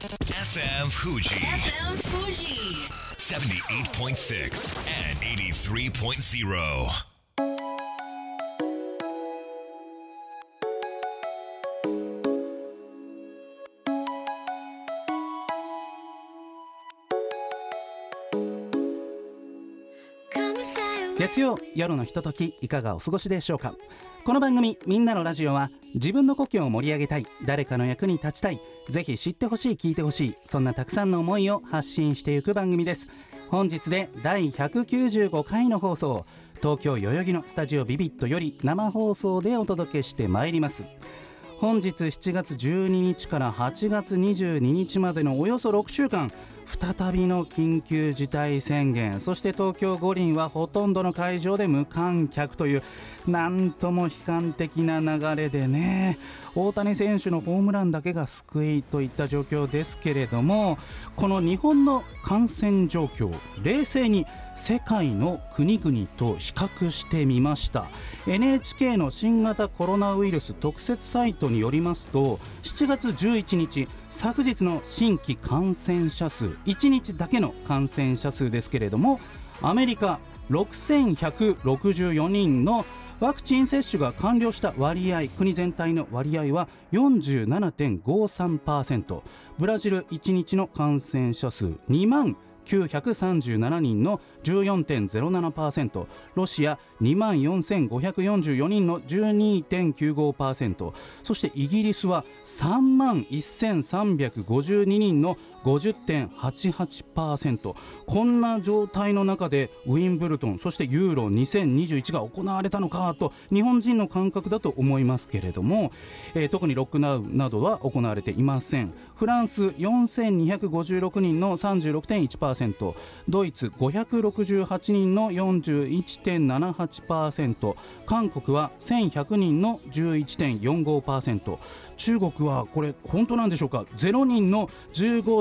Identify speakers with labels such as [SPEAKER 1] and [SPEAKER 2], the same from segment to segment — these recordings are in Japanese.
[SPEAKER 1] FM Fuji
[SPEAKER 2] FM Fuji.
[SPEAKER 1] 78.6 and 83.0.
[SPEAKER 3] 月曜夜のひとときいかがお過ごしでしょうか？この番組「みんなのラジオは」自分の故郷を盛り上げたい誰かの役に立ちたいぜひ知ってほしい聞いてほしいそんなたくさんの思いを発信していく番組です。本日で第195回の放送東京代々木のスタジオビビットより生放送でお届けしてまいります。本日7月12日から8月22日までのおよそ6週間再びの緊急事態宣言そして東京五輪はほとんどの会場で無観客というなんとも悲観的な流れでね。大谷選手のホームランだけが救いといった状況ですけれどもこの日本の感染状況冷静に世界の国々と比較してみました。NHK の新型コロナウイルス特設サイトによりますと7月11日昨日の新規感染者数1日だけの感染者数ですけれどもアメリカ6164人のワクチン接種が完了した割合国全体の割合は47.53%ブラジル1日の感染者数2万937人の14.07%ロシア2万4544人の12.95%そしてイギリスは3万1352人の50.88%こんな状態の中でウィンブルトンそしてユーロ2021が行われたのかと日本人の感覚だと思いますけれども、えー、特にロックダウなどは行われていません。フランス4256人の36.1%ドイツ568人の41.78%韓国は1100人の11.45%中国はこれ本当なんでしょうか？0人の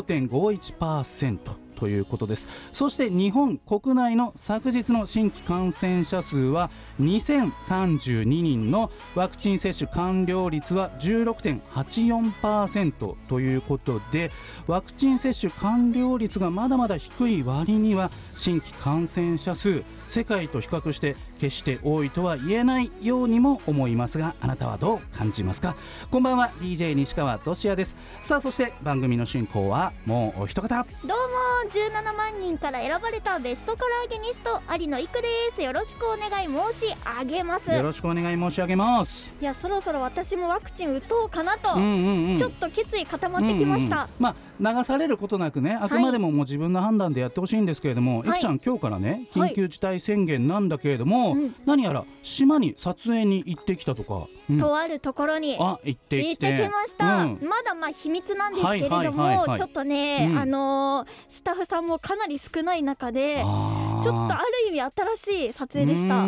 [SPEAKER 3] 0.51%ということです。そして日本国内の昨日の新規感染者数は2032人のワクチン接種完了率は16.84%ということでワクチン接種完了率がまだまだ低い割には新規感染者数世界と比較して決して多いとは言えないようにも思いますがあなたはどう感じますか？こんばんは DJ 西川俊也です。さあそして番組の進行はもうお一方。
[SPEAKER 4] どうも17万人から選ばれたベストカラーゲニスト有野育です。よろしくお願い申し上げます。
[SPEAKER 3] よろしくお願い申し上げます。
[SPEAKER 4] いやそろそろ私もワクチン打とうかなと、
[SPEAKER 3] うんうんうん。
[SPEAKER 4] ちょっと決意固まってきました、
[SPEAKER 3] うんうんまあ流されることなくねあくまでももう自分の判断でやってほしいんですけれども、
[SPEAKER 4] はい。
[SPEAKER 3] いくちゃん今日からね
[SPEAKER 4] はい。
[SPEAKER 3] 緊急事態宣言なんだけれども、
[SPEAKER 4] うん。
[SPEAKER 3] 何やら島に撮影に行ってきたとか、うん。
[SPEAKER 4] とあるところに
[SPEAKER 3] あ行ってきて。
[SPEAKER 4] ました、
[SPEAKER 3] うん。
[SPEAKER 4] まだまあ秘密なんですけれども、
[SPEAKER 3] はいはいはいはい。
[SPEAKER 4] ちょっとね、
[SPEAKER 3] うん。
[SPEAKER 4] あのースタッフさんもかなり少ない中でちょっとある意味新しい撮影でした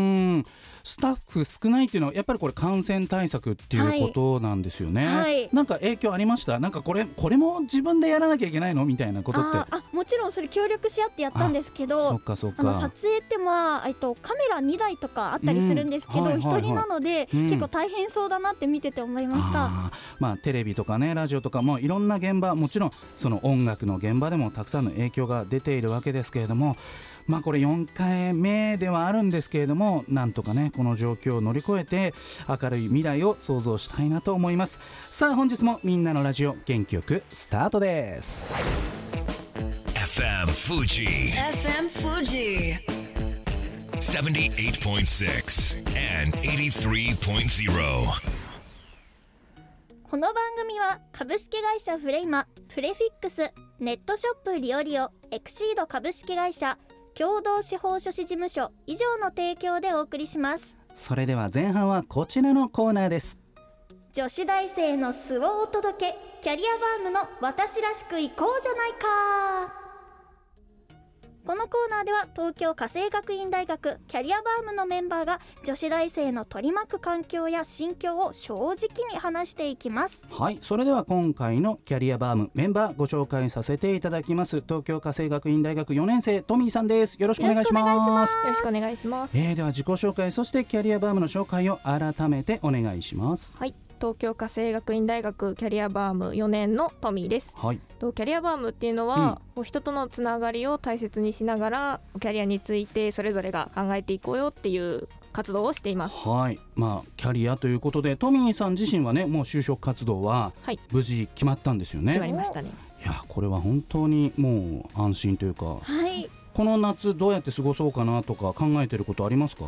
[SPEAKER 3] スタッフ少ないっていうのはやっぱりこれ感染対策っていうことなんですよね、
[SPEAKER 4] はい。
[SPEAKER 3] なんか影響ありました？なんかこれこれも自分でやらなきゃいけないのみたいなことって。
[SPEAKER 4] あもちろんそれ協力し合ってやったんですけど
[SPEAKER 3] そっかそっか。
[SPEAKER 4] 撮影ってまあ、えっと、カメラ2台とかあったりするんですけど、一
[SPEAKER 3] うんはいはいはい。
[SPEAKER 4] 人なので、
[SPEAKER 3] うん。
[SPEAKER 4] 結構大変そうだなって見てて思いました。
[SPEAKER 3] あーまあテレビとかねラジオとかもいろんな現場もちろんその音楽の現場でもたくさんの影響が出ているわけですけれどもまあこれ4回目ではあるんですけれどもなんとかねこの状況を乗り越えて明るい未来を想像したいなと思いますさあ本日もみんなのラジオ元気よくスタートです
[SPEAKER 1] FM Fuji
[SPEAKER 2] FM Fuji.
[SPEAKER 1] 78.6 and 83.0.
[SPEAKER 4] この番組は株式会社フレイマ、プレフィックス、ネットショップリオリオ、エクシード株式会社、共同司法書士事務所以上の提供でお送りします。
[SPEAKER 3] それでは前半はこちらのコーナーです
[SPEAKER 4] 女子大生の素をお届け、キャリアバームの私らしく行こうじゃないか。このコーナーでは東京家政学院大学キャリアバームのメンバーが女子大生の取り巻く環境や心境を正直に話していきます。
[SPEAKER 3] はいそれでは今回のキャリアバームメンバーご紹介させていただきます。東京家政学院大学4年生トミーさんですよろしくお願いします。
[SPEAKER 4] よろしくお願いします。
[SPEAKER 5] よろしくお願いします。
[SPEAKER 3] えー、では自己紹介そしてキャリアバームの紹介を改めてお願いします。
[SPEAKER 5] はい、東京家政学院大学キャリアバーム4年のトミーです。
[SPEAKER 3] はい。
[SPEAKER 5] とキャリアバームっていうのは、こう人とのつながりを大切にしながらキャリアについてそれぞれが考えていこうよっていう活動をしています。
[SPEAKER 3] はい。まあキャリアということでトミーさん自身はねもう就職活動は
[SPEAKER 5] はい。
[SPEAKER 3] 無事決まったんですよね、
[SPEAKER 5] 決まりましたね。
[SPEAKER 3] いやこれは本当にもう安心というか。
[SPEAKER 4] はい。
[SPEAKER 3] この夏どうやって過ごそうかなとか考えてることありますか？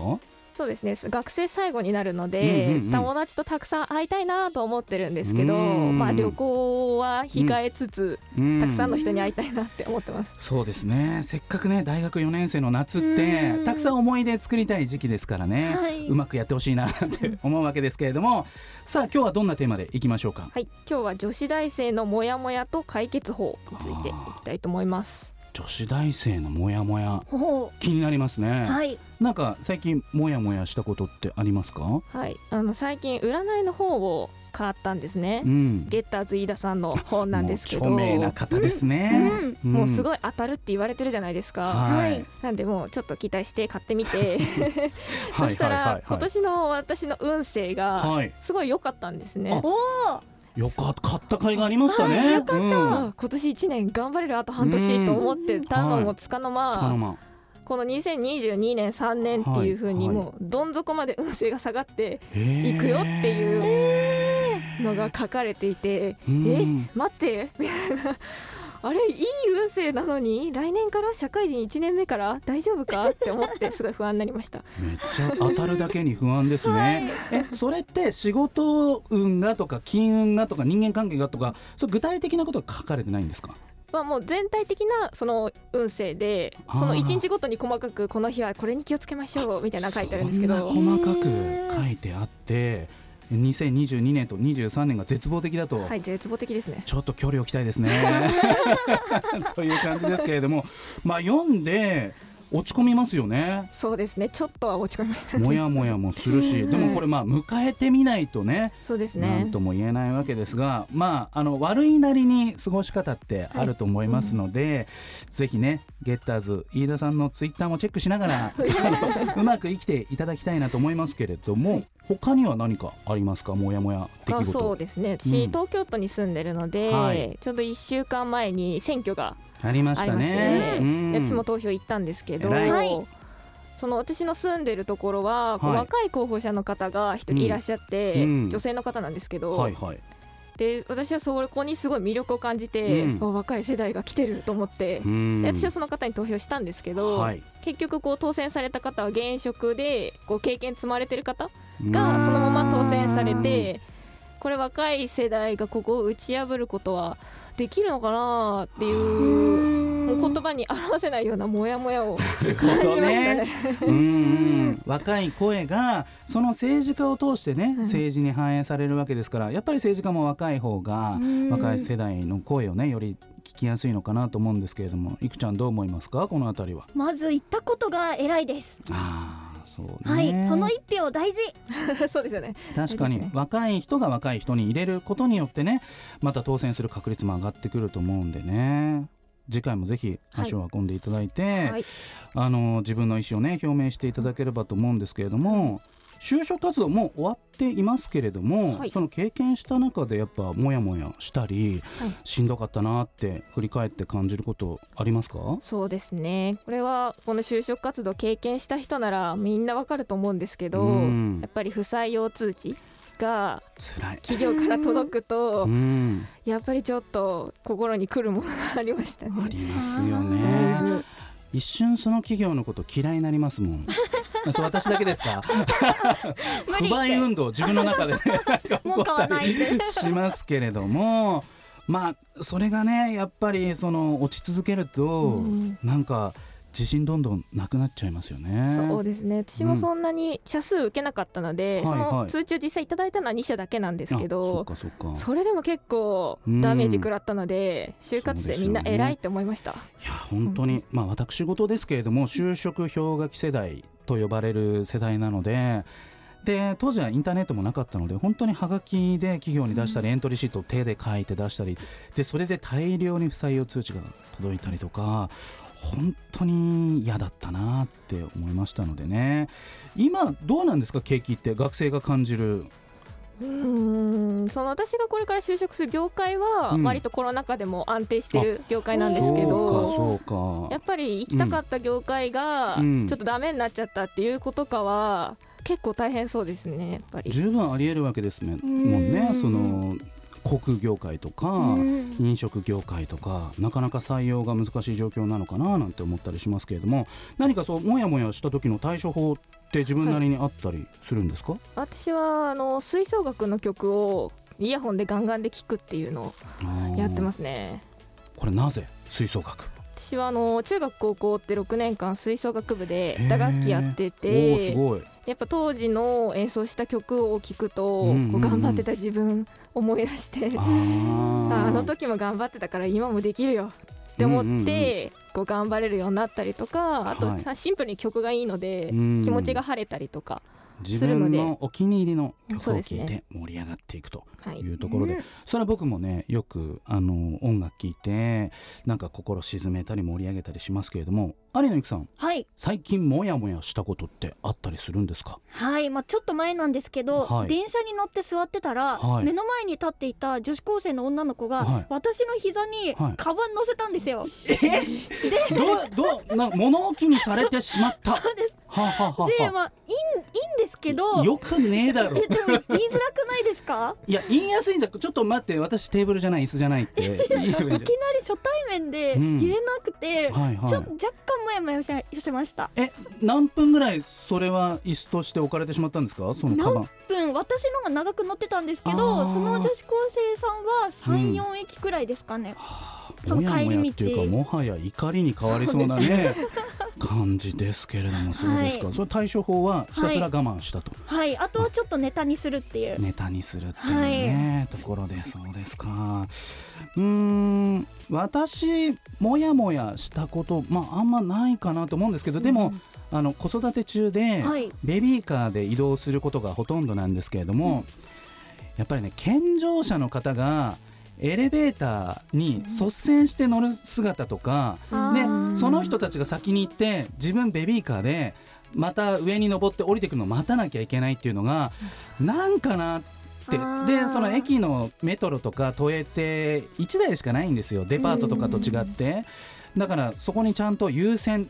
[SPEAKER 5] そうですね。学生最後になるので、
[SPEAKER 3] うんうんうん。
[SPEAKER 5] 友達とたくさん会いたいなと思ってるんですけど、
[SPEAKER 3] うん。
[SPEAKER 5] まあ、旅行は控えつつ、
[SPEAKER 3] うん。
[SPEAKER 5] たくさんの人に会いたいなって思ってます。
[SPEAKER 3] そうですね。せっかくね大学4年生の夏って
[SPEAKER 4] うん。
[SPEAKER 3] たくさん思い出作りたい時期ですからね、
[SPEAKER 4] はい。う
[SPEAKER 3] まくやってほしいなって思うわけですけれども。さあ今日はどんなテーマでいきましょうか？
[SPEAKER 5] はい。今日は女子大生のモヤモヤと解決法についていきたいと思います
[SPEAKER 3] 女子大生のモヤモヤ。
[SPEAKER 4] ほ
[SPEAKER 3] 気になりますね、
[SPEAKER 4] うはい。
[SPEAKER 3] なんか最近モヤモヤしたことってありますか？
[SPEAKER 5] はい。あの最近占いの本を買ったんですね、
[SPEAKER 3] うん。
[SPEAKER 5] ゲッターズ飯田さんの本なんですけど。
[SPEAKER 3] 著名な方ですね、
[SPEAKER 5] もうす
[SPEAKER 3] い
[SPEAKER 5] ごい当たるって言われてるじゃないですか、
[SPEAKER 3] はい。
[SPEAKER 5] なんでもうちょっと期待して買ってみて。そしたら
[SPEAKER 3] はいはい。はい
[SPEAKER 5] 今年の私の運勢が
[SPEAKER 3] はい。
[SPEAKER 5] すごい良かったんですね。
[SPEAKER 3] あ
[SPEAKER 4] おお
[SPEAKER 3] よかった。買った甲斐がありましたね、
[SPEAKER 5] た、
[SPEAKER 3] うん。
[SPEAKER 5] 今年1年頑張れるあと半年と思ってたのもつかの間、
[SPEAKER 3] つかの間。
[SPEAKER 5] この2022年3年っていう風に
[SPEAKER 3] はい。
[SPEAKER 5] もうどん底まで運勢が下がって
[SPEAKER 3] え
[SPEAKER 5] いくよっていう
[SPEAKER 3] う
[SPEAKER 5] のが書かれていて、
[SPEAKER 3] うん。
[SPEAKER 5] え待って。みたいなあれいい運勢なのに来年から社会人1年目から大丈夫か？って思って すごい不安になりました。
[SPEAKER 3] めっちゃ当たるだけに不安ですね、えそれって仕事運がとか金運がとか人間関係がとかそう具体的なことが書かれてないんですか？
[SPEAKER 5] まあもう全体的なその運勢でその1日ごとに細かくこの日はこれに気をつけましょうみたいなの書いてあるんですけ
[SPEAKER 3] そ
[SPEAKER 5] ど
[SPEAKER 3] 細かく書いてあって2022年と23年が絶望的だと、
[SPEAKER 5] はい絶望的ですね。
[SPEAKER 3] ちょっと距離を置きたいですね。という感じですけれども、まあ読んで落ち込みますよね。
[SPEAKER 5] そうですね。ちょっとは落ち込みましたね。
[SPEAKER 3] もやもやもするし、でもこれまあ迎えてみないとね、
[SPEAKER 5] そうですね。
[SPEAKER 3] なんとも言えないわけですが、まああの悪いなりに過ごし方ってあると思いますので、ぜひねゲッターズ飯田さんのツイッターもチェックしながら うまく生きていただきたいなと思いますけれども、他には何かありますか？もやもや出来。
[SPEAKER 5] そうですね。私、
[SPEAKER 3] うん。
[SPEAKER 5] 東京都に住んでるので、
[SPEAKER 3] はい。
[SPEAKER 5] ちょうど1週間前に選挙が
[SPEAKER 3] ありましたね。うん。
[SPEAKER 5] で私も投票行ったんですけど、
[SPEAKER 4] はい。
[SPEAKER 5] その私の住んでるところは、こう
[SPEAKER 3] はい。
[SPEAKER 5] 若い候補者の方が一人いらっしゃって、
[SPEAKER 3] うん。
[SPEAKER 5] 女性の方なんですけど、
[SPEAKER 3] はいはい。
[SPEAKER 5] で私はそこにすごい魅力を感じて、
[SPEAKER 3] うん。
[SPEAKER 5] あ若い世代が来てると思って、
[SPEAKER 3] うん。
[SPEAKER 5] で私はその方に投票したんですけど、
[SPEAKER 3] はい。
[SPEAKER 5] 結局こう当選された方は現職でこう経験積まれてる方
[SPEAKER 3] うん。
[SPEAKER 5] がそのまま当選されてこれ若い世代がここを打ち破ることはできるのかなっていう言葉に表せないようなモヤモヤを 感じましたね。
[SPEAKER 3] うんうん。若い声がその政治家を通してね、
[SPEAKER 5] うん。
[SPEAKER 3] 政治に反映されるわけですからやっぱり政治家も若い方が
[SPEAKER 4] うん。
[SPEAKER 3] 若い世代の声をねより聞きやすいのかなと思うんですけれどもいくちゃんどう思いますか？このあたりは。
[SPEAKER 4] まず言ったことが偉いです。
[SPEAKER 3] ああそうね、
[SPEAKER 4] はいその一票大事。
[SPEAKER 5] そうですよね。
[SPEAKER 3] 確かに若い人が若い人に入れることによってねまた当選する確率も上がってくると思うんでね次回もぜひ足を運んでいただいて、
[SPEAKER 5] はい、
[SPEAKER 3] あの自分の意思をね表明していただければと思うんですけれども就職活動もう終わっていますけれども、
[SPEAKER 5] はい。
[SPEAKER 3] その経験した中でやっぱモヤモヤしたり、
[SPEAKER 5] はい。
[SPEAKER 3] しんどかったなって振り返って感じることありますか？
[SPEAKER 5] そうですね。これはこの就職活動経験した人ならみんなわかると思うんですけど、
[SPEAKER 3] うん。
[SPEAKER 5] やっぱり不採用通知が。企業から届くと、
[SPEAKER 3] うん、
[SPEAKER 5] やっぱりちょっと心に来るものがありました
[SPEAKER 3] あ
[SPEAKER 5] ね。
[SPEAKER 3] りますよね。
[SPEAKER 5] ぶ
[SPEAKER 3] 一瞬その企業のこと嫌いになりますもん。そう私だけですか？不買運動自分の中でね
[SPEAKER 4] もう買
[SPEAKER 3] こったり
[SPEAKER 4] わないで
[SPEAKER 3] しますけれども、まあそれがねやっぱりその落ち続けると、
[SPEAKER 5] うん
[SPEAKER 3] なんか自信どんどんなくなっちゃいますよね。
[SPEAKER 5] そうですね私もそんなに社数受けなかったので、そ
[SPEAKER 3] うんはいはい
[SPEAKER 5] の通知を実際いただいたのは2社だけなんですけど
[SPEAKER 3] っかそっか。
[SPEAKER 5] それでも結構ダメージ食らったので、就活生みんな偉いって思いました。
[SPEAKER 3] いや本当に、まあ私事ですけれども就職氷河期世代と呼ばれる世代なので。で当時はインターネットもなかったので本当にハガキで企業に出したり、エントリーシートを手で書いて出したりでそれで大量に不採用通知が届いたりとか本当に嫌だったなって思いましたのでね。今どうなんですか景気って学生が感じる。
[SPEAKER 5] うーんその私がこれから就職する業界は
[SPEAKER 3] うん。
[SPEAKER 5] 割とコロナ禍でも安定してる業界なんですけ
[SPEAKER 3] そう
[SPEAKER 5] ど、
[SPEAKER 3] かそうか。
[SPEAKER 5] やっぱり行きたかった業界が
[SPEAKER 3] うん。
[SPEAKER 5] ちょっとダメになっちゃったっていうことかは結構大変そうですねやっぱり。
[SPEAKER 3] 十分ありえるわけですもんもん。ねその航空業界とか
[SPEAKER 4] うん。
[SPEAKER 3] 飲食業界とかなかなか採用が難しい状況なのかななんて思ったりしますけれども何かそうもやもやした時の対処法って自分なりにあったりするんですか、
[SPEAKER 5] 私はあの吹奏楽の曲をイヤホンでガンガンで聴くっていうのをやってますすね。
[SPEAKER 3] これなぜ吹奏楽？
[SPEAKER 5] 私はあの中学高校って6年間吹奏楽部で打楽器やっててやっぱ当時の演奏した曲を聴くと、
[SPEAKER 3] うんうんうん。
[SPEAKER 5] こう頑張ってた自分思い出して
[SPEAKER 3] あ
[SPEAKER 5] の時も頑張ってたから今もできるよって思って、こう頑張れるようになったりとかあと
[SPEAKER 3] はい。
[SPEAKER 5] さシンプルに曲がいいので、
[SPEAKER 3] うん。
[SPEAKER 5] 気持ちが晴れたりとか、
[SPEAKER 3] 自
[SPEAKER 5] するので
[SPEAKER 3] 分のお気に入りの曲を聴いて盛り上がっていくと
[SPEAKER 5] はい。
[SPEAKER 3] いうところで、
[SPEAKER 4] うん
[SPEAKER 3] それは僕もねよくあの音楽聴いてなんか心沈めたり盛り上げたりしますけれども有野由紀さん
[SPEAKER 4] はい。
[SPEAKER 3] 最近モヤモヤしたことってあったりするんですか？
[SPEAKER 4] はい、まあ、ちょっと前なんですけど、
[SPEAKER 3] はい。
[SPEAKER 4] 電車に乗って座ってたら、
[SPEAKER 3] はい。
[SPEAKER 4] 目の前に立っていた女子高生の女の子が、
[SPEAKER 3] はい。
[SPEAKER 4] 私の膝に
[SPEAKER 3] はい。
[SPEAKER 4] カバン乗せたんですよ。
[SPEAKER 3] どうどうな物置にされてしまった。
[SPEAKER 4] そうです。
[SPEAKER 3] はあはあは
[SPEAKER 4] で、まあ、いいんいいんですけど
[SPEAKER 3] よくねえだろ。
[SPEAKER 4] えでも言いづらくないですか？
[SPEAKER 3] いや言いやすいんじゃちょっと待って私テーブルじゃない椅子じゃないって
[SPEAKER 4] いきなり初対面で
[SPEAKER 3] うん。
[SPEAKER 4] 言えなくて、
[SPEAKER 3] はいはい。
[SPEAKER 4] ちょっと若干もやもやししました。
[SPEAKER 3] え何分ぐらいそれは椅子として置かれてしまったんですか？そのカバン。
[SPEAKER 4] 分？私のが長く乗ってたんですけ
[SPEAKER 3] あ
[SPEAKER 4] ど
[SPEAKER 3] ー。
[SPEAKER 4] その女子高生さんは
[SPEAKER 3] うん
[SPEAKER 4] 34、駅くらいですかね。多分
[SPEAKER 3] もやもやっていう
[SPEAKER 4] 帰り道。
[SPEAKER 3] かもはや怒りに変わりそうなね感じですけれどもそうですか、
[SPEAKER 4] はい。
[SPEAKER 3] その対処法はひたすら我慢したと、
[SPEAKER 4] はい、あとはちょっとネタにするっていう。
[SPEAKER 3] ネタにするっていうね、ところでそうですか。うーん私もやもやしたことまああんまないかなと思うんですけどでも、あの子育て中で、
[SPEAKER 4] はい。
[SPEAKER 3] ベビーカーで移動することがほとんどなんですけれども、やっぱりね健常者の方がエレベーターに率先して乗る姿とか、でその人たちが先に行って自分ベビーカーでまた上に登って降りてくるのを待たなきゃいけないっていうのがなんかなって。でその駅のメトロとか都営って1台しかないんですよ。デパートとかと違って。だからそこにちゃんと優先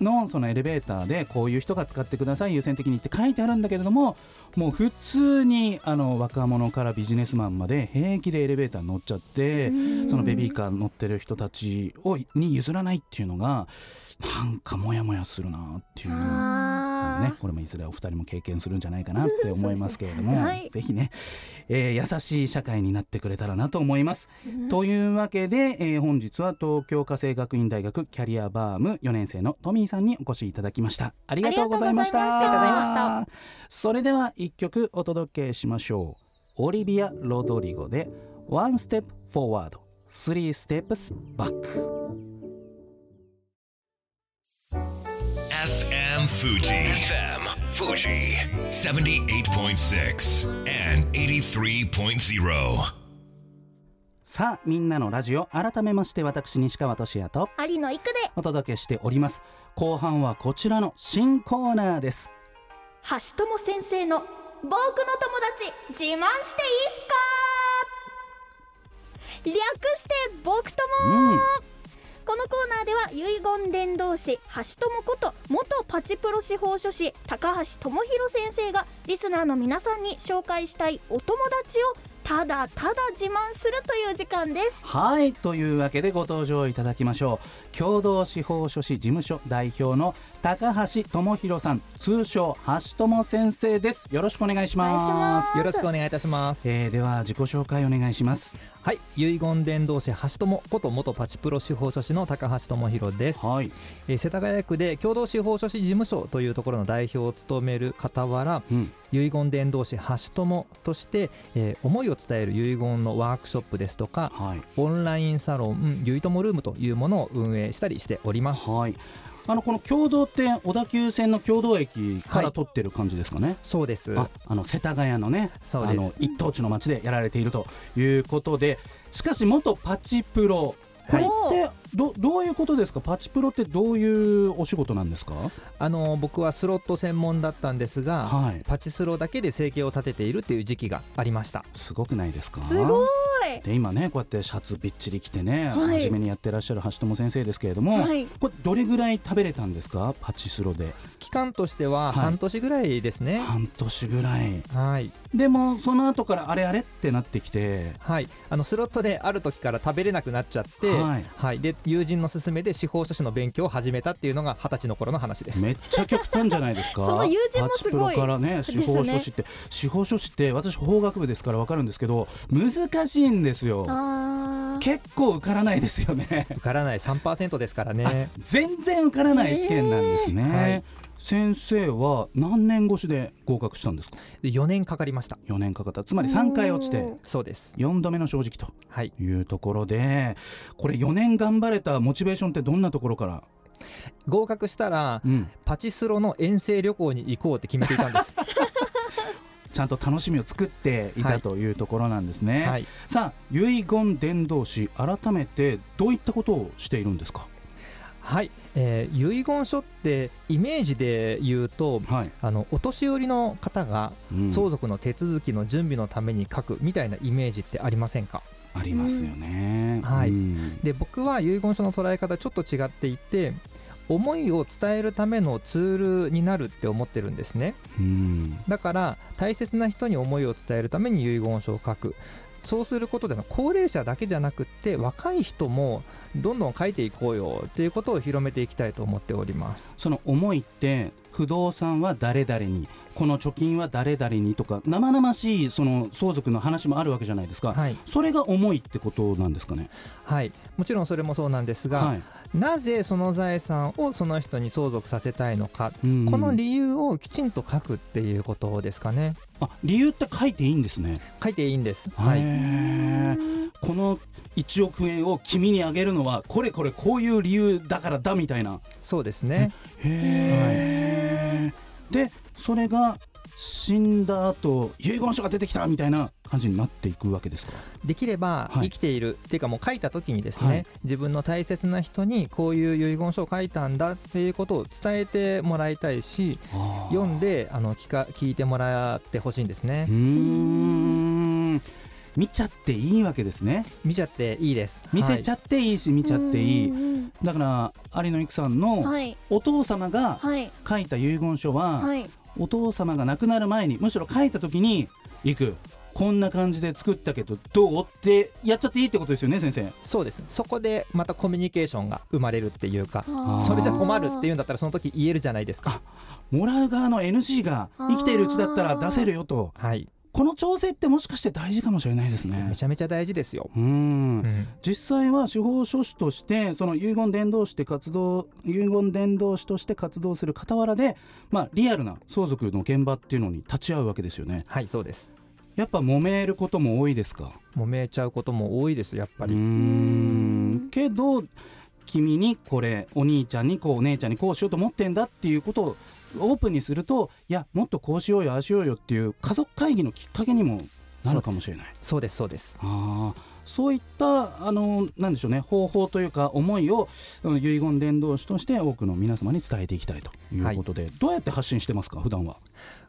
[SPEAKER 3] のそのエレベーターでこういう人が使ってください優先的にって書いてあるんだけれどももう普通にあの若者からビジネスマンまで平気でエレベーターに乗っちゃってそのベビーカー乗ってる人たちをに譲らないっていうのがなんかモヤモヤするなっていうね、これもいずれお二人も経験するんじゃないかなって思いますけれども、
[SPEAKER 4] はい
[SPEAKER 3] ぜひね、えー優しい社会になってくれたらなと思います。
[SPEAKER 4] うん
[SPEAKER 3] というわけで、えー本日は東京家政学院大学キャリアバーム4年生のトミーさんにお越しいただきました。ありがとうございました。それでは一曲お届けしましょう。オリビア・ロドリゴで One Step Forward Three Steps Back
[SPEAKER 1] FM Fuji. FM Fuji. 78.6 and 83.0.
[SPEAKER 3] さあみんなのラジオ改めまして私西川俊也と
[SPEAKER 4] 有野育で
[SPEAKER 3] お届けしております後半はこちらの新コーナーです
[SPEAKER 4] 橋友先生の僕の友達自慢していいっすか略して僕友、
[SPEAKER 3] うん
[SPEAKER 4] このコーナーでは遺言伝道師橋友こと元パチプロ司法書士高橋智博先生がリスナーの皆さんに紹介したいお友達をただただ自慢するという時間です。
[SPEAKER 3] はいというわけでご登場いただきましょう。共同司法書士事務所代表の高橋智博さん通称橋友先生です。よろしくお願いしま
[SPEAKER 4] す。
[SPEAKER 6] よろしくお願いいたします。
[SPEAKER 3] えーでは自己紹介お願いします
[SPEAKER 6] はい、遺言伝道師橋友こと元パチプロ司法書士の高橋智博です。
[SPEAKER 3] はい。
[SPEAKER 6] えー世田谷区で共同司法書士事務所というところの代表を務める傍ら、
[SPEAKER 3] うん。
[SPEAKER 6] 遺言伝道師橋友として、えー思いを伝える遺言のワークショップですとか、
[SPEAKER 3] はい。
[SPEAKER 6] オンラインサロンゆいともルームというものを運営したりしております。
[SPEAKER 3] はいあのこの共同って小田急線の共同駅から取ってる感じですかね、
[SPEAKER 6] そうです。
[SPEAKER 3] ああの世田谷のねあの一等地の町でやられているということでしかし元パチプロこれってどどういうことですか？パチプロってどういうお仕事なんですか？
[SPEAKER 6] あの僕はスロット専門だったんですが、
[SPEAKER 3] はい。
[SPEAKER 6] パチスロだけで生計を立てているっていう時期がありました。
[SPEAKER 3] すごくないですか？
[SPEAKER 4] すごい。
[SPEAKER 3] で今ねこうやってシャツびっちり着てね、
[SPEAKER 4] はい。
[SPEAKER 3] 真面目にやってらっしゃる橋友先生ですけれども、
[SPEAKER 4] はい。
[SPEAKER 3] これどれぐらい食べれたんですか？パチスロで。
[SPEAKER 6] 期間としては
[SPEAKER 3] はい。
[SPEAKER 6] 半年ぐらいですね。
[SPEAKER 3] 半年ぐらい。
[SPEAKER 6] はい。
[SPEAKER 3] でもその後からあれあれってなってきて。
[SPEAKER 6] はい、あのスロットである時から食べれなくなっちゃって、
[SPEAKER 3] は
[SPEAKER 6] はいい。で友人の勧めで司法書士の勉強を始めたっていうのが二十歳の頃の話です。
[SPEAKER 3] めっちゃ極端じゃないですか
[SPEAKER 4] その友人もすごい
[SPEAKER 3] からね司法書士って、司法書士って私法学部ですから分かるんですけど難しいんですよ結構受からないですよね
[SPEAKER 6] 受からない3%ですからね。
[SPEAKER 3] 全然受からない試験なんですね、
[SPEAKER 6] はい
[SPEAKER 3] 先生は何年越しで合格したんですか？
[SPEAKER 6] で4年かかりました。
[SPEAKER 3] 4年かかったつまり3回落ちて
[SPEAKER 6] そうです。
[SPEAKER 3] 4度目の正直と
[SPEAKER 6] はい。
[SPEAKER 3] いうところでこれ4年頑張れたモチベーションってどんなところから、
[SPEAKER 6] 合格したら
[SPEAKER 3] うん、
[SPEAKER 6] パチスロの遠征旅行に行こうって決めていたんです。
[SPEAKER 3] ちゃんと楽しみを作っていた
[SPEAKER 6] はい
[SPEAKER 3] というところなんですね、
[SPEAKER 6] はい。
[SPEAKER 3] さあ遺言伝道師改めてどういったことをしているんですか？
[SPEAKER 6] はい。えー遺言書ってイメージで言うと。
[SPEAKER 3] はい、
[SPEAKER 6] あのお年寄りの方が
[SPEAKER 3] うん。
[SPEAKER 6] 相続の手続きの準備のために書くみたいなイメージってありませんか？
[SPEAKER 3] ありますよね、
[SPEAKER 6] はい。
[SPEAKER 3] うん。
[SPEAKER 6] で僕は遺言書の捉え方ちょっと違っていて思いを伝えるためのツールになるって思ってるんですね。
[SPEAKER 3] うん。
[SPEAKER 6] だから大切な人に思いを伝えるために遺言書を書く。そうすることでの高齢者だけじゃなくって若い人もどんどん書いていこうよっていうことを広めていきたいと思っております。
[SPEAKER 3] その思いって不動産は誰々にこの貯金は誰々にとか生々しいその相続の話もあるわけじゃないですか、
[SPEAKER 6] はい、
[SPEAKER 3] それが思いってことなんですかね？
[SPEAKER 6] はい、もちろんそれもそうなんですが、
[SPEAKER 3] はい。
[SPEAKER 6] なぜその財産をその人に相続させたいのか、
[SPEAKER 3] うん。
[SPEAKER 6] この理由をきちんと書くっていうことですかね。
[SPEAKER 3] あ理由って書いていいんですね、
[SPEAKER 6] 書いていいんです。
[SPEAKER 3] は、
[SPEAKER 6] はいい
[SPEAKER 3] この1億円を君にあげるのはこれこれこういう理由だからだみたいな。
[SPEAKER 6] そうですね。
[SPEAKER 3] へえ、でそれが死んだ後遺言書が出てきたみたいな感じになっていくわけですか？
[SPEAKER 6] できれば
[SPEAKER 3] はい。
[SPEAKER 6] 生きている、っていうかもう書いた時にですね、
[SPEAKER 3] はい。
[SPEAKER 6] 自分の大切な人にこういう遺言書を書いたんだっていうことを伝えてもらいたいし読んであの聞か聞いてもらってほしいんですね。
[SPEAKER 3] うーん見ちゃっていいわけですね。
[SPEAKER 6] 見ちゃっていいです。
[SPEAKER 3] 見せちゃっていいし、見ちゃっていい。
[SPEAKER 4] うん
[SPEAKER 3] だから有野育さんの
[SPEAKER 4] はい。
[SPEAKER 3] お父様が
[SPEAKER 4] はい。
[SPEAKER 3] 書いた遺言書は、
[SPEAKER 4] はい。
[SPEAKER 3] お父様が亡くなる前にむしろ書いた時に「いく。こんな感じで作ったけどどう?」ってやっちゃっていいってことですよね先生。
[SPEAKER 6] そうです。そこでまたコミュニケーションが生まれるっていうか
[SPEAKER 3] ー。
[SPEAKER 6] それじゃ困るっていうんだったらその時言えるじゃないですか。
[SPEAKER 3] もらう側の NG が生きているうちだったら出せるよと。
[SPEAKER 6] はい
[SPEAKER 3] この調整ってもしかして大事かもしれないですね。
[SPEAKER 6] めちゃめちゃ大事ですよ、
[SPEAKER 3] うーん。
[SPEAKER 6] うん。
[SPEAKER 3] 実際は司法書士としてその遺言伝道師で活動遺言伝道師として活動する傍らで、まあ、リアルな相続の現場っていうのに立ち会うわけですよね。
[SPEAKER 6] はいそうです。
[SPEAKER 3] やっぱ揉めることも多いですか？
[SPEAKER 6] 揉めちゃうことも多いですやっぱり、
[SPEAKER 3] うーん。けど君にこれお兄ちゃんにこうお姉ちゃんにこうしようと思ってんだっていうことをオープンにするといやもっとこうしようよああしようよっていう家族会議のきっかけにもなるかもしれない。
[SPEAKER 6] そうですそうです。
[SPEAKER 3] あーそういったあのなんでしょうね方法というか思いをうん遺言伝道師として多くの皆様に伝えていきたいということで、どうやって発信してますか普段は？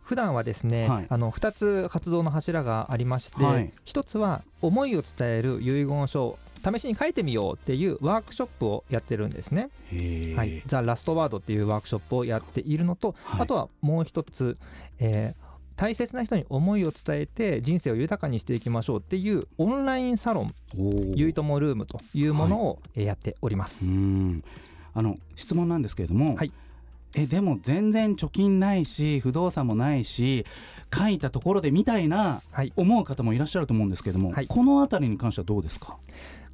[SPEAKER 6] 普段はですね、
[SPEAKER 3] はい。
[SPEAKER 6] あの2つ活動の柱がありまして、
[SPEAKER 3] はい。
[SPEAKER 6] 1つは思いを伝える遺言書を試しに書いてみようっていうワークショップをやってるんですね。はい、ザ・ラストワードっていうワークショップをやっているのと、
[SPEAKER 3] はい。
[SPEAKER 6] あとはもう一つ、えー大切な人に思いを伝えて人生を豊かにしていきましょうっていうオンラインサロンゆいともルームというものをえーやっております。
[SPEAKER 3] うーん。あの質問なんですけれども、
[SPEAKER 6] はい。
[SPEAKER 3] えでも全然貯金ないし不動産もないし書いたところでみたいな
[SPEAKER 6] はい、
[SPEAKER 3] 思う方もいらっしゃると思うんですけれども、
[SPEAKER 6] はい。
[SPEAKER 3] この辺りに関してはどうですか？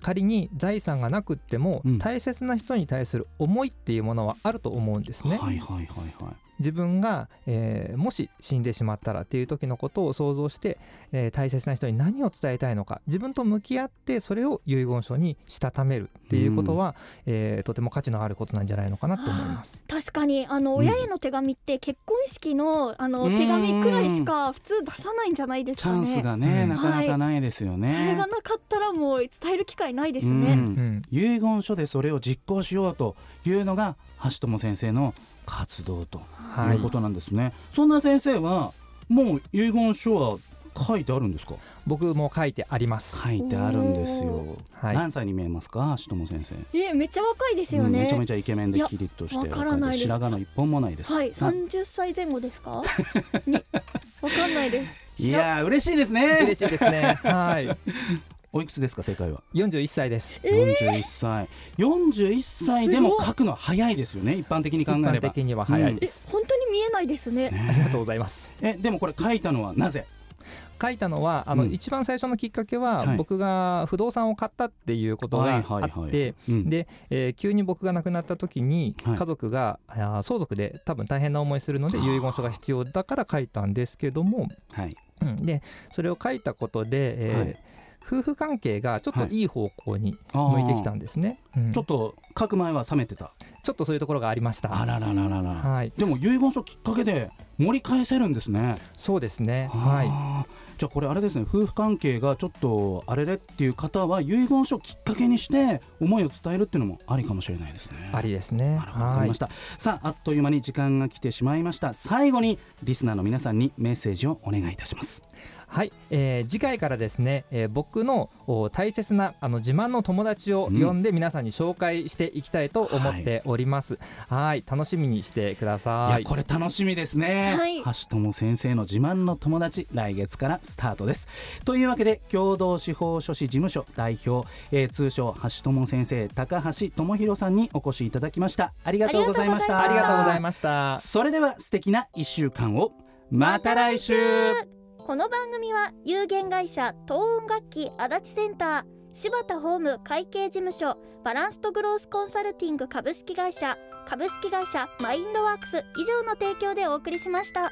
[SPEAKER 6] 仮に財産がなくっても、
[SPEAKER 3] うん
[SPEAKER 6] 大切な人に対する思いっていうものはあると思うんですね。
[SPEAKER 3] はいはいはいはい
[SPEAKER 6] 自分が、えーもし死んでしまったらっていう時のことを想像して、えー大切な人に何を伝えたいのか自分と向き合ってそれを遺言書にしたためるっていうことは、えーとても価値のあることなんじゃないのかなと思います。
[SPEAKER 4] 確かにあの
[SPEAKER 3] うん
[SPEAKER 4] 親への手紙って結婚式のあの
[SPEAKER 3] うん
[SPEAKER 4] 手紙くらいしか普通出さないんじゃないです
[SPEAKER 3] チャ
[SPEAKER 4] かね。
[SPEAKER 3] ンスがね、
[SPEAKER 6] うん
[SPEAKER 3] なかなかないですよ
[SPEAKER 4] そ
[SPEAKER 3] ね。
[SPEAKER 4] れがなかったらもう伝える機会ないです
[SPEAKER 3] うん
[SPEAKER 4] ね。
[SPEAKER 6] うん
[SPEAKER 3] 遺言書でそれを実行しようというのが橋友先生の活動と
[SPEAKER 6] はいいう
[SPEAKER 3] ことなんですね、そんな先生はもう遺言書は書いてあるんですか？
[SPEAKER 6] 僕も書いてあります。
[SPEAKER 3] 書いてあるんですよ、
[SPEAKER 6] はい
[SPEAKER 3] 何歳に見えますか？橋友先生
[SPEAKER 4] えめっちゃ若いですよ
[SPEAKER 3] うん
[SPEAKER 4] ね。
[SPEAKER 3] めちゃめちゃイケメンでキリッとして白髪の一本もないです
[SPEAKER 4] はい、
[SPEAKER 3] あ
[SPEAKER 4] 三十歳前後ですか？にわかんないです。
[SPEAKER 3] いやー嬉しいですね
[SPEAKER 6] 嬉しいですね。はい。
[SPEAKER 3] おいくつですか正解は
[SPEAKER 6] ？41歳です。
[SPEAKER 3] 41歳。41歳でも書くの早いですよね一般的に考えれば。
[SPEAKER 6] 的には早い
[SPEAKER 4] え
[SPEAKER 6] です。
[SPEAKER 4] 本当に見えないですね。
[SPEAKER 6] ありがとうございます。
[SPEAKER 3] えでもこれ書いたのはなぜ？
[SPEAKER 6] 書いたのはあの、
[SPEAKER 3] うん。
[SPEAKER 6] 一番最初のきっかけは、
[SPEAKER 3] はい。
[SPEAKER 6] 僕が不動産を買ったっていうことがあって、
[SPEAKER 3] うん。
[SPEAKER 6] で、えー急に僕が亡くなった時に、
[SPEAKER 3] はい。
[SPEAKER 6] 家族があー相続で多分大変な思いするので遺言書が必要だから書いたんですけども、
[SPEAKER 3] はい。
[SPEAKER 6] うん、でそれを書いたことで、えー
[SPEAKER 3] はい
[SPEAKER 6] 夫婦関係がちょっとい。い方向に向いてきたんですね、うん。
[SPEAKER 3] ちょっと書く前は冷めてた。
[SPEAKER 6] ちょっとそういうところがありました。
[SPEAKER 3] あららららら。
[SPEAKER 6] はい。
[SPEAKER 3] でも遺言書きっかけで盛り返せるんですね。
[SPEAKER 6] そうですね。はい。
[SPEAKER 3] じゃあこれあれですね。夫婦関係がちょっとあれれっていう方は遺言書をきっかけにして思いを伝えるっていうのもありかもしれないですね。
[SPEAKER 6] ありですね。
[SPEAKER 3] なるほどわか
[SPEAKER 6] はい
[SPEAKER 3] りました、さああっという間に時間が来てしまいました。最後にリスナーの皆さんにメッセージをお願いいたします
[SPEAKER 6] はい、えー次回からですね、えー僕のお大切なあの自慢の友達を呼んで皆さんに紹介していきたいと思っております。はい楽しみにしてくだ
[SPEAKER 3] い
[SPEAKER 6] さい。
[SPEAKER 3] やこれ楽しみですね、
[SPEAKER 4] はい。
[SPEAKER 3] 橋友先生の自慢の友達来月からスタートです。というわけで共同司法書士事務所代表、えー通称橋友先生高橋智博さんにお越しいただきました。ありがとうございました。
[SPEAKER 6] ありがとうございました。
[SPEAKER 3] それでは素敵な1週間を。また来週
[SPEAKER 4] この番組は有限会社東音楽器足立センター柴田ホーム会計事務所バランスとグロースコンサルティング株式会社株式会社マインドワークス以上の提供でお送りしました。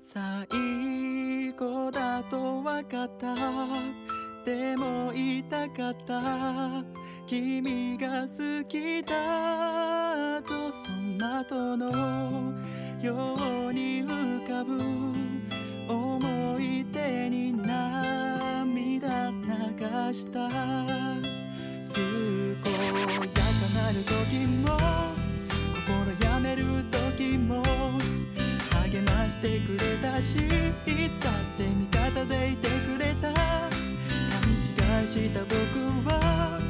[SPEAKER 7] 最後だと分かった。でも言いたかった。君が好きだ。の後のように浮かぶ思い出に涙流した。健やかなる時も心やめる時も励ましてくれたしいつだって味方でいてくれた。勘違いした僕は